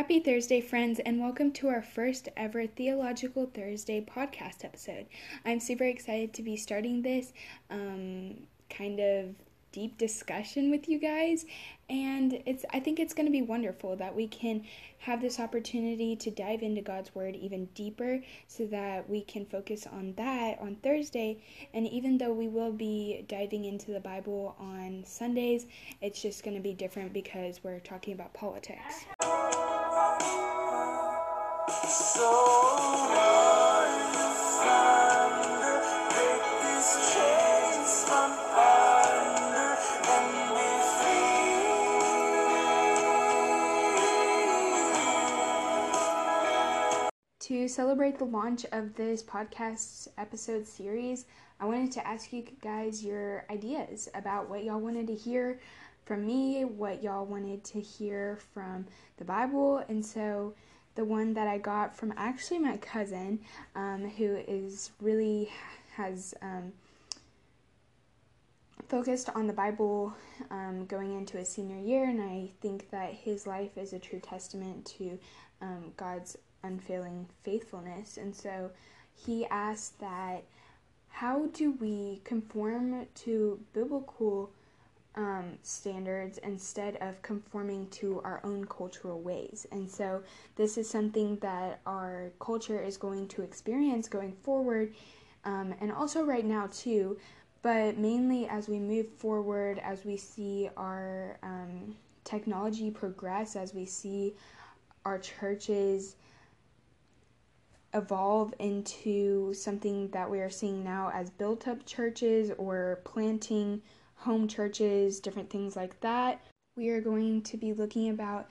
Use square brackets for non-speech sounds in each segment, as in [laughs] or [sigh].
Happy Thursday, friends, and welcome to our first ever Theological Thursday podcast episode. I'm super excited to be starting this um, kind of deep discussion with you guys and it's I think it's going to be wonderful that we can have this opportunity to dive into God's word even deeper so that we can focus on that on Thursday and even though we will be diving into the Bible on Sundays it's just going to be different because we're talking about politics. To celebrate the launch of this podcast episode series, I wanted to ask you guys your ideas about what y'all wanted to hear from me, what y'all wanted to hear from the Bible. And so, the one that I got from actually my cousin, um, who is really has um, focused on the Bible um, going into his senior year, and I think that his life is a true testament to um, God's unfailing faithfulness. And so he asked that how do we conform to biblical um, standards instead of conforming to our own cultural ways? And so this is something that our culture is going to experience going forward, um, and also right now too. But mainly as we move forward, as we see our um, technology progress, as we see our churches evolve into something that we are seeing now as built up churches or planting home churches, different things like that. We are going to be looking about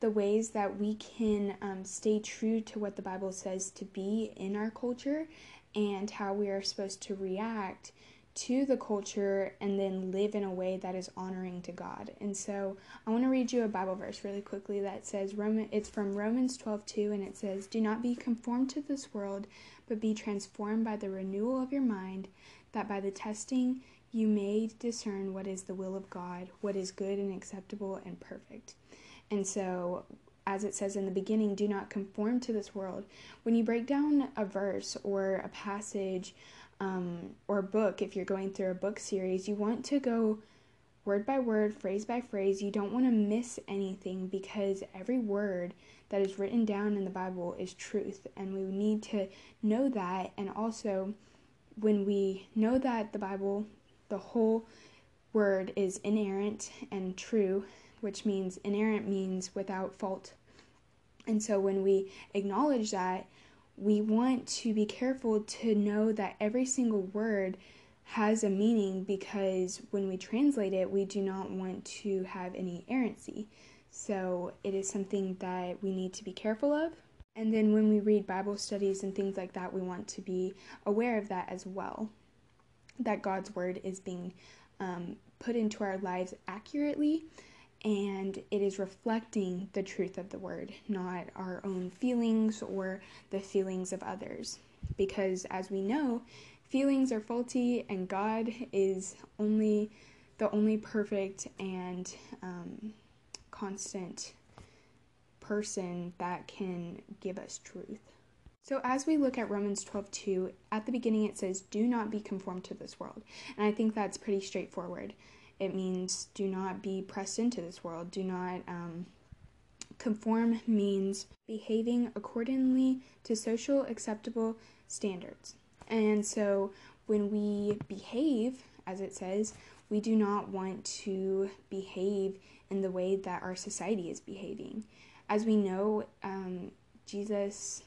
the ways that we can um, stay true to what the Bible says to be in our culture and how we are supposed to react to the culture and then live in a way that is honoring to God. And so I want to read you a Bible verse really quickly that says Roman it's from Romans 12:2 and it says, "Do not be conformed to this world, but be transformed by the renewal of your mind, that by the testing you may discern what is the will of God, what is good and acceptable and perfect." And so as it says in the beginning, do not conform to this world. When you break down a verse or a passage um, or book, if you're going through a book series, you want to go word by word, phrase by phrase. You don't want to miss anything because every word that is written down in the Bible is truth, and we need to know that. And also, when we know that the Bible, the whole word is inerrant and true, which means inerrant means without fault. And so, when we acknowledge that, we want to be careful to know that every single word has a meaning because when we translate it, we do not want to have any errancy. So it is something that we need to be careful of. And then when we read Bible studies and things like that, we want to be aware of that as well. That God's word is being um, put into our lives accurately and it is reflecting the truth of the word, not our own feelings or the feelings of others. Because as we know, feelings are faulty, and God is only the only perfect and um, constant person that can give us truth. So as we look at Romans 12:2, at the beginning it says, "Do not be conformed to this world." And I think that's pretty straightforward. It means do not be pressed into this world. Do not um, conform means behaving accordingly to social acceptable standards. And so when we behave, as it says, we do not want to behave in the way that our society is behaving. As we know, um, Jesus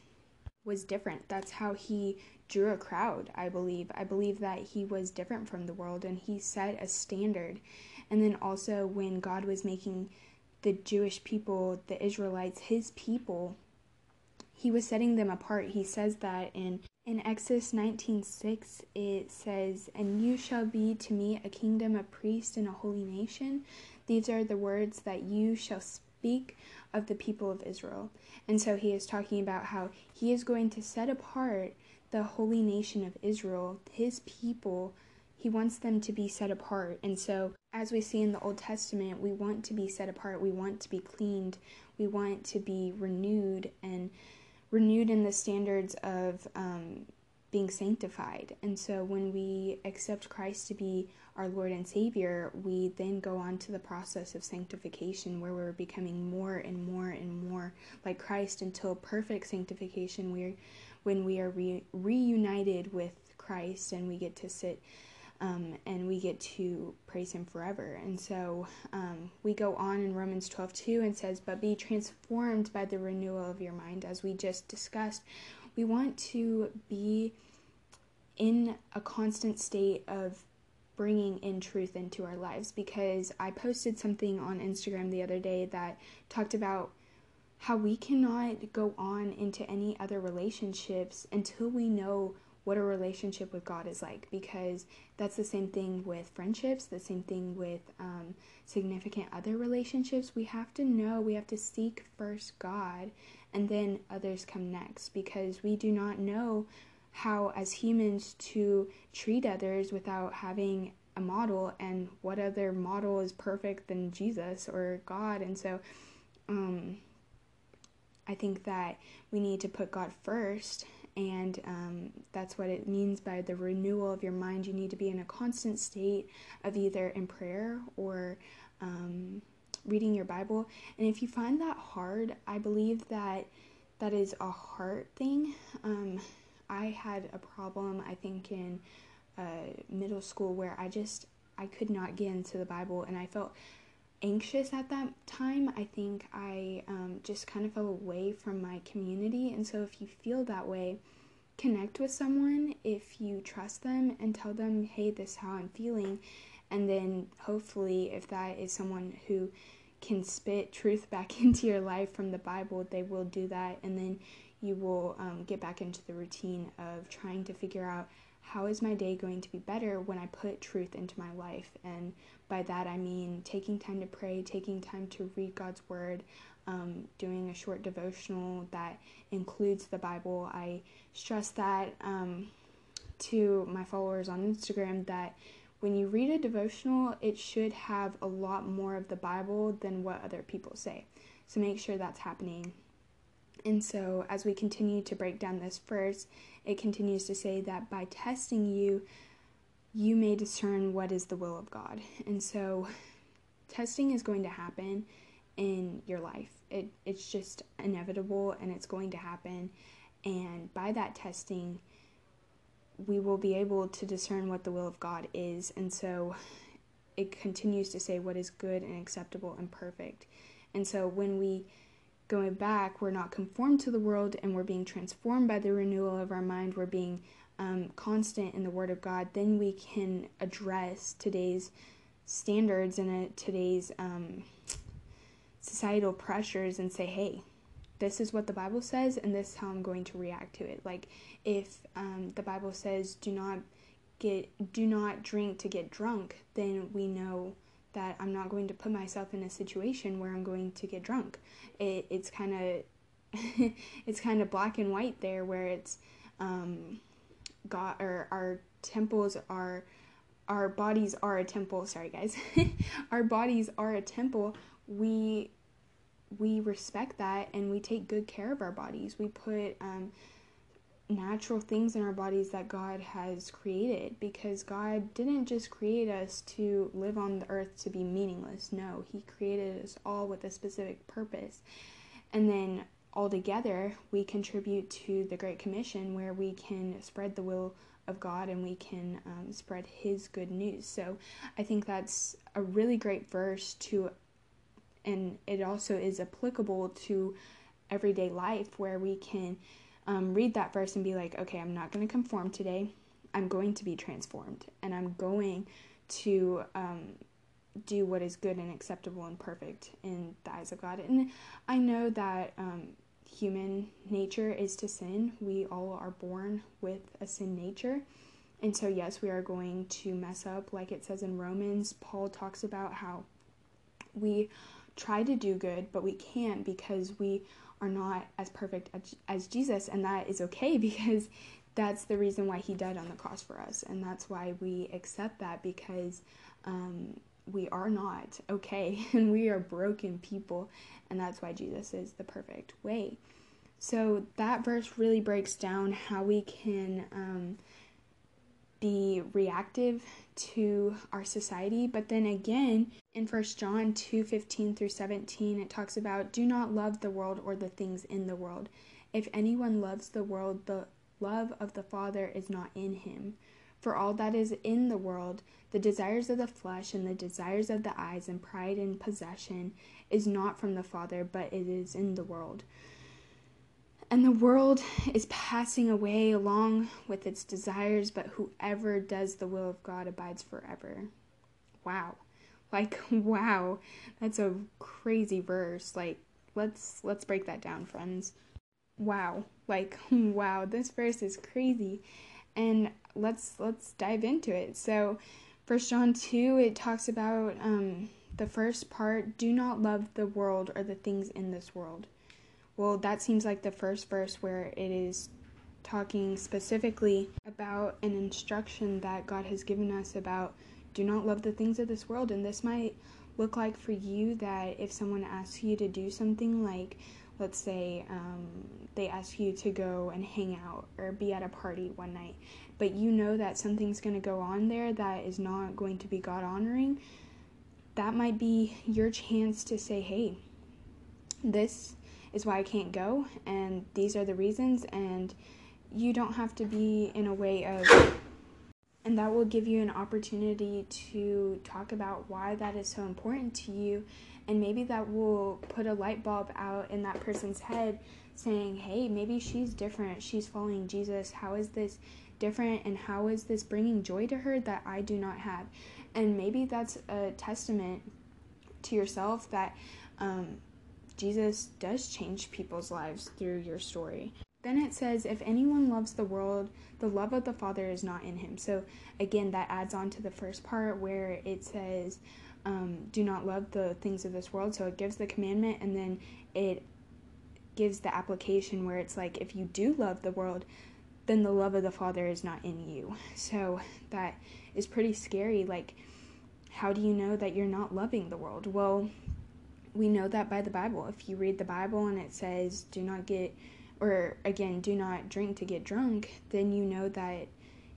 was different. That's how he drew a crowd, I believe. I believe that he was different from the world and he set a standard. And then also, when God was making the Jewish people, the Israelites, his people, he was setting them apart. He says that in in Exodus 19:6 it says, "And you shall be to me a kingdom, a priest, and a holy nation. These are the words that you shall speak of the people of Israel." And so he is talking about how he is going to set apart the holy nation of Israel, his people. He wants them to be set apart. And so as we see in the Old Testament, we want to be set apart, we want to be cleaned, we want to be renewed and renewed in the standards of um, being sanctified. And so when we accept Christ to be our Lord and Savior, we then go on to the process of sanctification where we're becoming more and more and more like Christ until perfect sanctification where when we are re- reunited with Christ and we get to sit um, and we get to praise him forever. And so um, we go on in Romans 12 2 and says, But be transformed by the renewal of your mind, as we just discussed we want to be in a constant state of bringing in truth into our lives because I posted something on Instagram the other day that talked about how we cannot go on into any other relationships until we know what a relationship with God is like because that's the same thing with friendships, the same thing with um, significant other relationships. We have to know, we have to seek first God and then others come next because we do not know how, as humans, to treat others without having a model, and what other model is perfect than Jesus or God. And so, um, I think that we need to put God first, and um, that's what it means by the renewal of your mind. You need to be in a constant state of either in prayer or um, reading your Bible. And if you find that hard, I believe that that is a heart thing. Um, I had a problem, I think, in uh, middle school where I just I could not get into the Bible, and I felt anxious at that time. I think I um, just kind of fell away from my community, and so if you feel that way, connect with someone if you trust them and tell them, "Hey, this is how I'm feeling," and then hopefully, if that is someone who can spit truth [laughs] back into your life from the Bible, they will do that, and then you will um, get back into the routine of trying to figure out how is my day going to be better when I put truth into my life. And by that I mean taking time to pray, taking time to read God's Word, um, doing a short devotional that includes the Bible. I stress that um, to my followers on Instagram that when you read a devotional, it should have a lot more of the Bible than what other people say. So make sure that's happening and so, as we continue to break down this verse, it continues to say that by testing you, you may discern what is the will of God. And so, testing is going to happen in your life. It, it's just inevitable and it's going to happen. And by that testing, we will be able to discern what the will of God is. And so, it continues to say what is good and acceptable and perfect. And so, when we going back, we're not conformed to the world and we're being transformed by the renewal of our mind, we're being um, constant in the Word of God, then we can address today's standards and uh, today's um, societal pressures and say, hey, this is what the Bible says, and this is how I'm going to react to it. Like, if um, the Bible says, do not get, do not drink to get drunk, then we know that I'm not going to put myself in a situation where I'm going to get drunk. It, it's kind of [laughs] it's kind of black and white there, where it's um, God or our temples are our bodies are a temple. Sorry, guys, [laughs] our bodies are a temple. We we respect that and we take good care of our bodies. We put um, natural things in our bodies that God has created because God didn't just create us to live on the earth to be meaningless. No, He created us all with a specific purpose. And then all together, we contribute to the Great Commission where we can spread the will of God and we can um, spread His good news. So I think that's a really great verse to, and it also is applicable to everyday life where we can um, read that verse and be like, okay, I'm not going to conform today. I'm going to be transformed and I'm going to um, do what is good and acceptable and perfect in the eyes of God. And I know that um, human nature is to sin. We all are born with a sin nature. And so, yes, we are going to mess up. Like it says in Romans, Paul talks about how we try to do good, but we can't because we are not as perfect as, as Jesus, and that is okay [laughs] because that's the reason why he died on the cross for us, and that's why we accept that because um, we are not okay [laughs] and we are broken people and that's why Jesus is the perfect way. So that verse really breaks down how we can um, be reactive to our society. But then again in First John 2 15 through 17 it talks about do not love the world or the things in the world. If anyone loves the world the love of the father is not in him. For all that is in the world the desires of the flesh and the desires of the eyes and pride and possession is not from the father but it is in the world and the world is passing away along with its desires, but whoever does the will of God abides forever. Wow. Like [laughs] wow. That's a crazy verse. Like let's let's break that down, friends. Wow. Like [laughs] wow, this verse is crazy. And let's let's dive into it. So, First John 2, it talks about um the first part, do not love the world or the things in this world. Well, that seems like the first verse where it is talking specifically about an instruction that God has given us about do not love the things of this world. And this might look like for you that if someone asks you to do something like, let's say, um, they ask you to go and hang out or be at a party one night, but you know that something's going to go on there that is not going to be God honoring, that might be your chance to say, hey, this is why I can't go, and these are the reasons, and you don't have to be in a way of and that will give you an opportunity to talk about why that is so important to you and maybe that will put a light bulb out in that person's head saying hey maybe she's different. She's following jesus. How is this different and how is this bringing joy to her that i do not have? And maybe that's a testament to yourself that um, Jesus does change people's lives through your story. Then it says, If anyone loves the world, the love of the Father is not in him. So, again, that adds on to the first part where it says, um, Do not love the things of this world. So, it gives the commandment and then it gives the application where it's like, If you do love the world, then the love of the Father is not in you. So, that is pretty scary. Like, how do you know that you're not loving the world? Well, we know that by the Bible. If you read the Bible and it says, do not get, or again, do not drink to get drunk, then you know that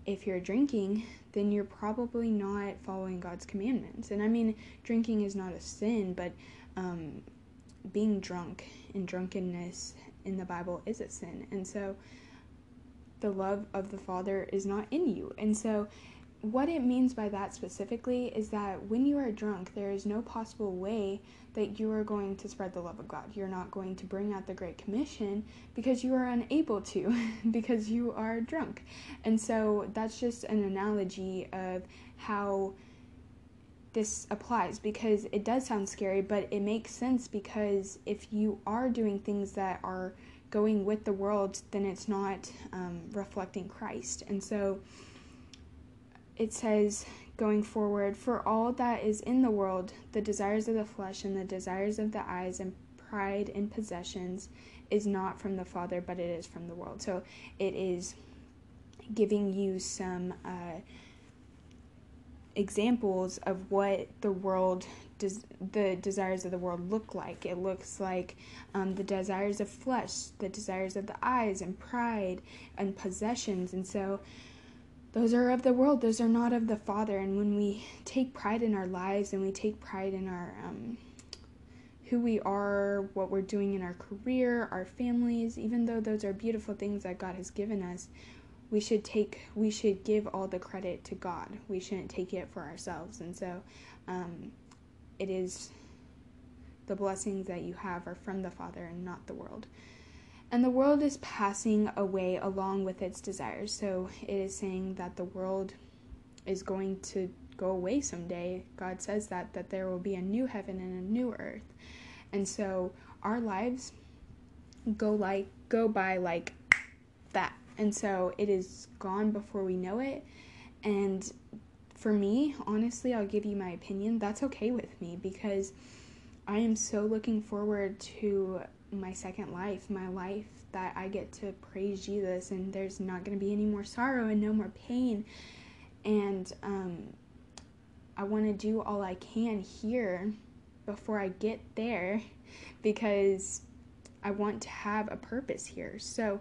if you're drinking, then you're probably not following God's commandments. And I mean, drinking is not a sin, but um, being drunk and drunkenness in the Bible is a sin. And so the love of the Father is not in you. And so what it means by that specifically is that when you are drunk, there is no possible way that you are going to spread the love of God. You're not going to bring out the Great Commission because you are unable to, [laughs] because you are drunk. And so that's just an analogy of how this applies because it does sound scary, but it makes sense because if you are doing things that are going with the world, then it's not um, reflecting Christ. And so it says going forward, for all that is in the world, the desires of the flesh and the desires of the eyes and pride in possessions is not from the Father, but it is from the world. So it is giving you some uh, examples of what the world does, the desires of the world look like. It looks like um, the desires of flesh, the desires of the eyes, and pride and possessions. And so those are of the world. Those are not of the father. And when we take pride in our lives and we take pride in our um, who we are what we're doing in our career our families even though those are beautiful things that god has given us we should take we should give all the credit to god. We shouldn't take it for ourselves. And so um, it is the blessings that you have are from the father and not the world and the world is passing away along with its desires. So it is saying that the world is going to go away someday. God says that that there will be a new heaven and a new earth. And so our lives go like go by like that. And so it is gone before we know it. And for me, honestly, I'll give you my opinion. That's okay with me because I am so looking forward to my second life, my life that I get to praise Jesus and there's not going to be any more sorrow and no more pain. And um, I want to do all I can here before I get there because I want to have a purpose here. So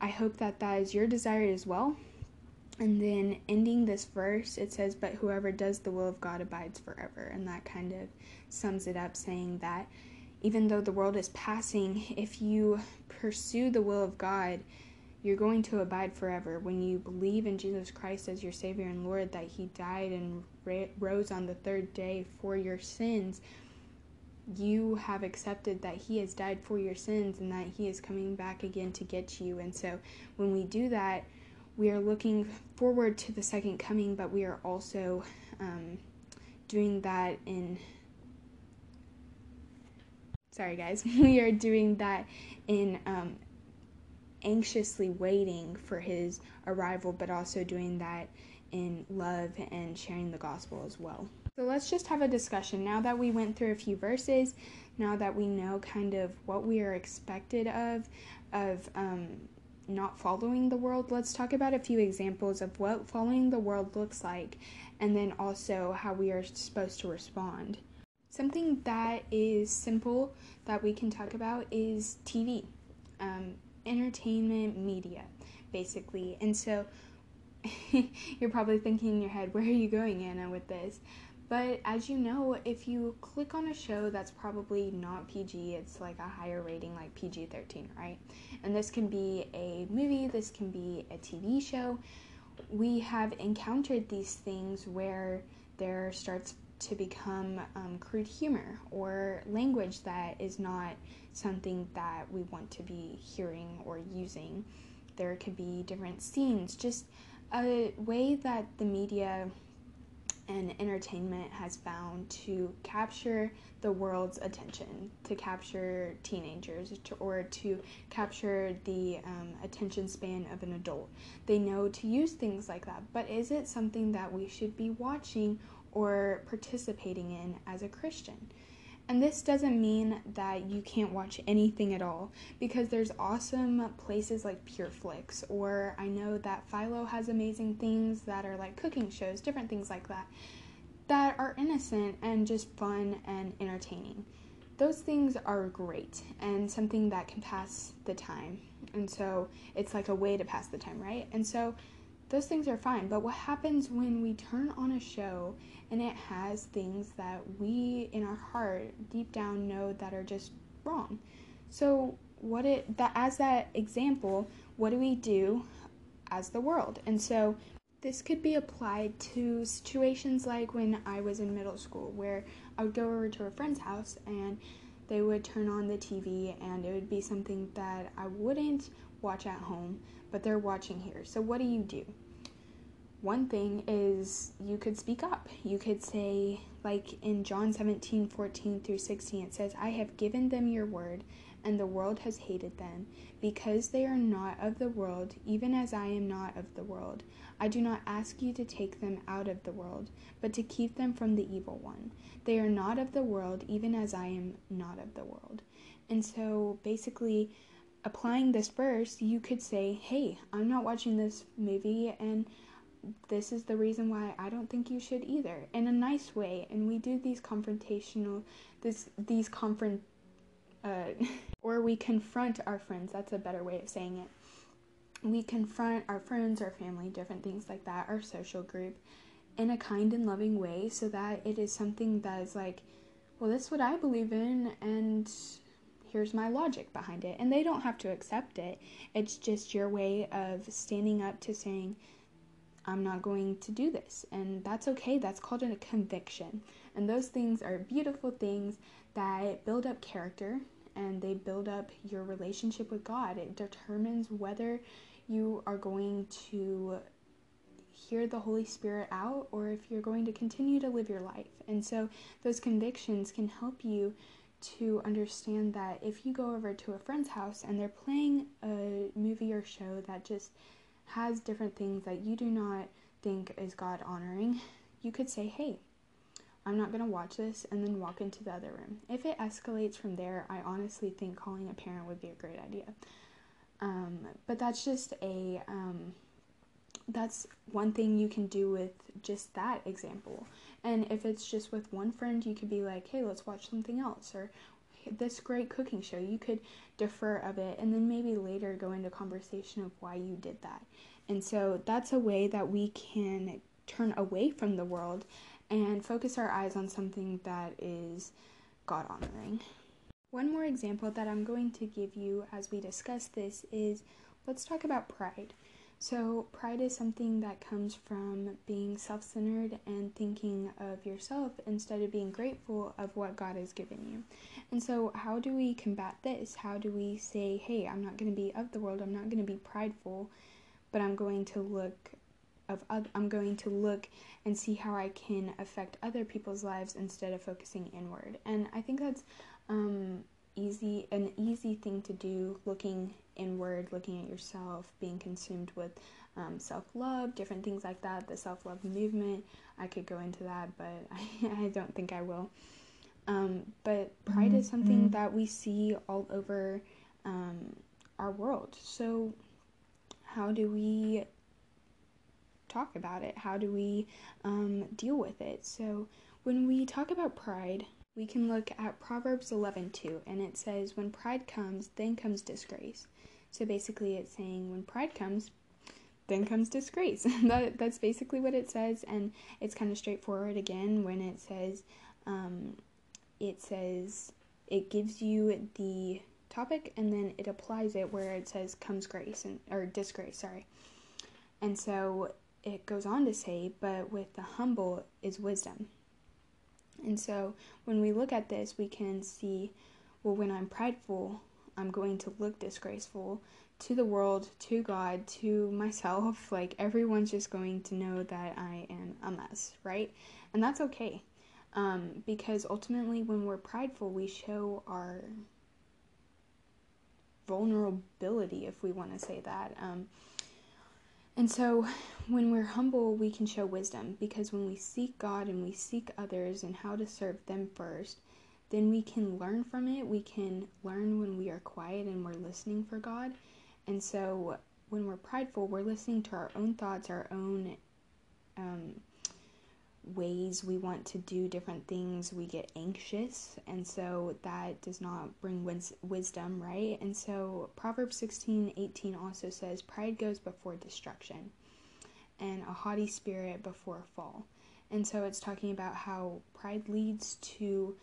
I hope that that is your desire as well. And then ending this verse, it says, But whoever does the will of God abides forever. And that kind of sums it up, saying that even though the world is passing, if you pursue the will of God, you're going to abide forever. When you believe in Jesus Christ as your Savior and Lord, that He died and rose on the third day for your sins, you have accepted that He has died for your sins and that He is coming back again to get you. And so when we do that, we are looking forward to the second coming, but we are also um, doing that in. Sorry, guys. [laughs] We are doing that in um, anxiously waiting for his arrival, but also doing that in love and sharing the gospel as well. So let's just have a discussion. Now that we went through a few verses, now that we know kind of what we are expected of, of um, not following the world, let's talk about a few examples of what following the world looks like and then also how we are supposed to respond. Something that is simple that we can talk about is TV. Um, entertainment media, basically. And so [laughs] you're probably thinking in your head, where are you going, Anna, with this? But as you know, if you click on a show that's probably not PG, it's like a higher rating, like PG 13, right? And this can be a movie, this can be a TV show. We have encountered these things where there starts to become um, crude humor or language that is not something that we want to be hearing or using. There could be different scenes, just a way that the media and entertainment has found to capture the world's attention, to capture teenagers, to, or to capture the um, attention span of an adult. They know to use things like that, but is it something that we should be watching or participating in as a Christian? And this doesn't mean that you can't watch anything at all because there's awesome places like PureFlix, or I know that Philo has amazing things that are like cooking shows, different things like that, that are innocent and just fun and entertaining. Those things are great and something that can pass the time. And so it's like a way to pass the time, right? And so those things are fine. But what happens when we turn on a show and it has things that we in our heart deep down know that are just wrong? So what it that as that example, what do we do as the world? And so this could be applied to situations like when I was in middle school where I would go over to a friend's house and they would turn on the TV and it would be something that I wouldn't watch at home, but they're watching here. So, what do you do? One thing is you could speak up. You could say, like in John 17 14 through 16, it says, I have given them your word, and the world has hated them, because they are not of the world, even as I am not of the world. I do not ask you to take them out of the world, but to keep them from the evil one. They are not of the world, even as I am not of the world. And so basically, applying this verse, you could say, Hey, I'm not watching this movie, and this is the reason why I don't think you should either, in a nice way. And we do these confrontational, this these confront, uh, [laughs] or we confront our friends. That's a better way of saying it. We confront our friends, our family, different things like that, our social group, in a kind and loving way, so that it is something that is like, well, this is what I believe in, and here's my logic behind it. And they don't have to accept it. It's just your way of standing up to saying, I'm not going to do this. And that's okay. That's called a conviction. And those things are beautiful things that build up character and they build up your relationship with God. It determines whether you are going to hear the Holy Spirit out or if you're going to continue to live your life. And so those convictions can help you to understand that if you go over to a friend's house and they're playing a movie or show that just has different things that you do not think is God honoring, you could say, hey, I'm not going to watch this, and then walk into the other room. If it escalates from there, I honestly think calling a parent would be a great idea. Um, but that's just a um, that's one thing you can do with just that example. And if it's just with one friend, you could be like, hey, let's watch something else, or this great cooking show. You could defer of it and then maybe later go into conversation of why you did that. And so that's a way that we can turn away from the world and focus our eyes on something that is God honoring. One more example that I'm going to give you as we discuss this is let's talk about pride. So, pride is something that comes from being self centered and thinking of yourself instead of being grateful of what God has given you. And so, how do we combat this? How do we say, hey, I'm not going to be of the world, I'm not going to be prideful, but I'm going to look of I'm going to look and see how I can affect other people's lives instead of focusing inward. And I think that's um, easy an easy thing to do looking inward looking at yourself being consumed with um, self-love different things like that the self-love movement i could go into that but i, [laughs] I don't think i will um, but pride mm-hmm. is something mm-hmm. that we see all over um, our world so how do we talk about it how do we um, deal with it so when we talk about pride we can look at Proverbs 11:2 and it says when pride comes then comes disgrace. So basically it's saying when pride comes then comes disgrace. [laughs] that that's basically what it says and it's kind of straightforward again when it says um, it says it gives you the topic and then it applies it where it says comes grace and or disgrace, sorry. And so it goes on to say, but with the humble is wisdom. And so when we look at this, we can see well, when I'm prideful, I'm going to look disgraceful to the world, to God, to myself. [laughs] Like everyone's just going to know that I am a mess, right? And that's okay. Um, because ultimately, when we're prideful, we show our vulnerability, if we want to say that. Um, and so, when we're humble, we can show wisdom because when we seek God and we seek others and how to serve them first, then we can learn from it. We can learn when we are quiet and we're listening for God. And so, when we're prideful, we're listening to our own thoughts, our own um, ways we want to do different things, we get anxious, and so that does not bring wis- wisdom, right? And so Proverbs 16 18 also says, Pride goes before destruction, and a haughty spirit before a fall. And so it's talking about how pride leads to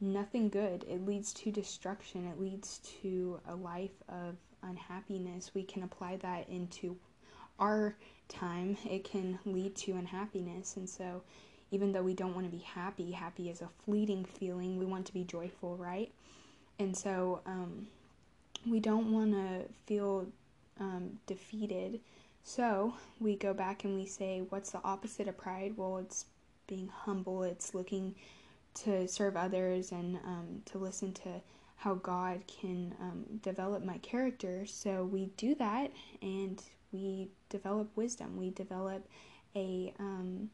nothing good, it leads to destruction, it leads to a life of unhappiness. We can apply that into our time, it can lead to unhappiness. And so, even though we don't want to be happy, happy is a fleeting feeling. We want to be joyful, right? And so, um, we don't want to feel um, defeated. So, we go back and we say, what's the opposite of pride? Well, it's being humble, it's looking to serve others and um, to listen to how God can um, develop my character. So we do that and we develop wisdom. We develop a um,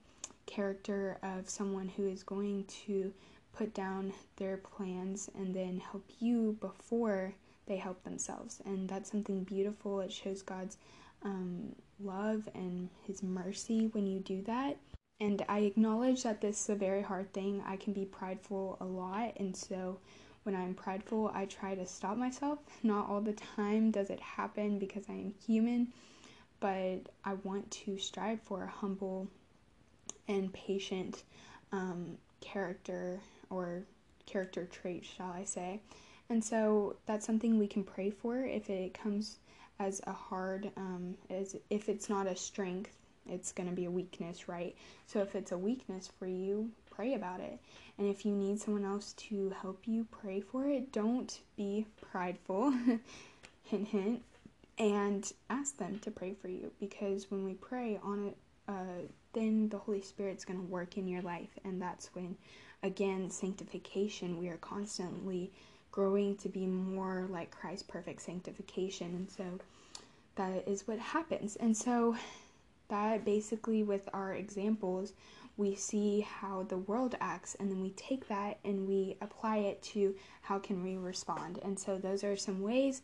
character of someone who is going to put down their plans and then help you before they help themselves. And that's something beautiful. It shows God's um, love and His mercy when you do that. And I acknowledge that this is a very hard thing. I can be prideful a lot. And so when I'm prideful, I try to stop myself. [laughs] Not all the time does it happen because I am human but I want to strive for a humble and patient um, character or character trait, shall I say. And so that's something we can pray for if it comes as a hard, um, as if it's not a strength, it's going to be a weakness, right? So if it's a weakness for you, pray about it. And if you need someone else to help you pray for it, don't be prideful. [laughs] hint, hint and ask them to pray for you because when we pray on it, uh, then the Holy Spirit's going to work in your life, and that's when, again, sanctification, we are constantly growing to be more like Christ's perfect sanctification, and so that is what happens. And so, that basically, with our examples, we see how the world acts and then we take that and we apply it to how can we respond and so those are some ways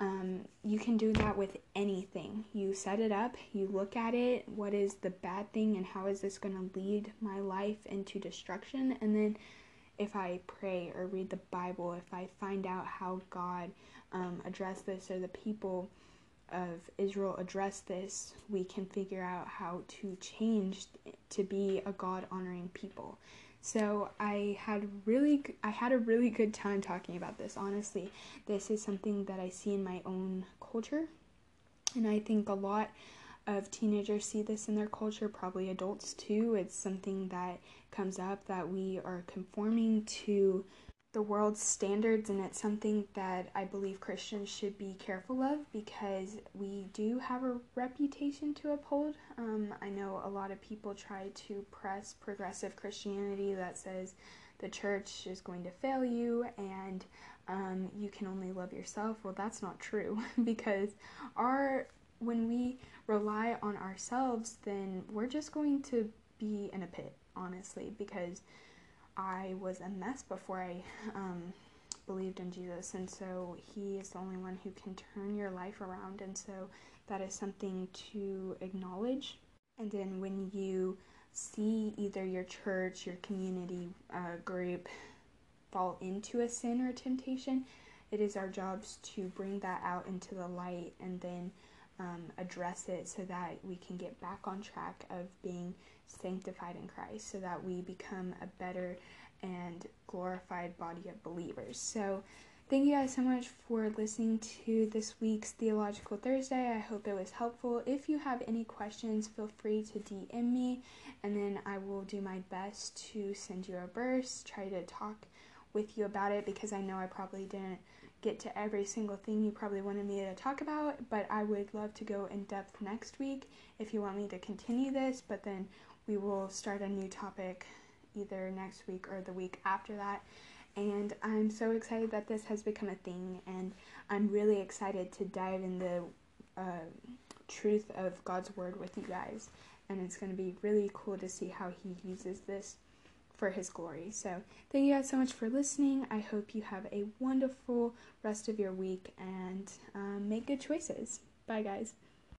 Um, you can do that with anything. You set it up, you look at it, what is the bad thing, and how is this going to lead my life into destruction? And then if I pray or read the Bible, if I find out how God um, addressed this or the people of Israel addressed this, we can figure out how to change to be a God honoring people. So I had really I had a really good time talking about this. Honestly, this is something that I see in my own culture, and I think a lot of teenagers see this in their culture, probably adults too. It's something that comes up that we are conforming to the world's standards, and it's something that I believe Christians should be careful of because we do have a reputation to uphold. Um, I know a lot of people try to press progressive Christianity that says the church is going to fail you and um, you can only love yourself. Well, that's not true [laughs] because our when we rely on ourselves, then we're just going to be in a pit, honestly, because I was a mess before I um, believed in Jesus, and so He is the only one who can turn your life around, and so that is something to acknowledge. And then when you see either your church, your community uh, group fall into a sin or a temptation, it is our jobs to bring that out into the light. And then um, address it so that we can get back on track of being sanctified in Christ, so that we become a better and glorified body of believers. So, thank you guys so much for listening to this week's Theological Thursday. I hope it was helpful. If you have any questions, feel free to DM me, and then I will do my best to send you a verse, try to talk with you about it because I know I probably didn't get to every single thing you probably wanted me to talk about, but I would love to go in depth next week if you want me to continue this, but then we will start a new topic either next week or the week after that. And I'm so excited that this has become a thing, and I'm really excited to dive in the uh, truth of God's Word with you guys. And it's going to be really cool to see how He uses this for His glory. So, thank you guys so much for listening. I hope you have a wonderful rest of your week and um, make good choices. Bye, guys.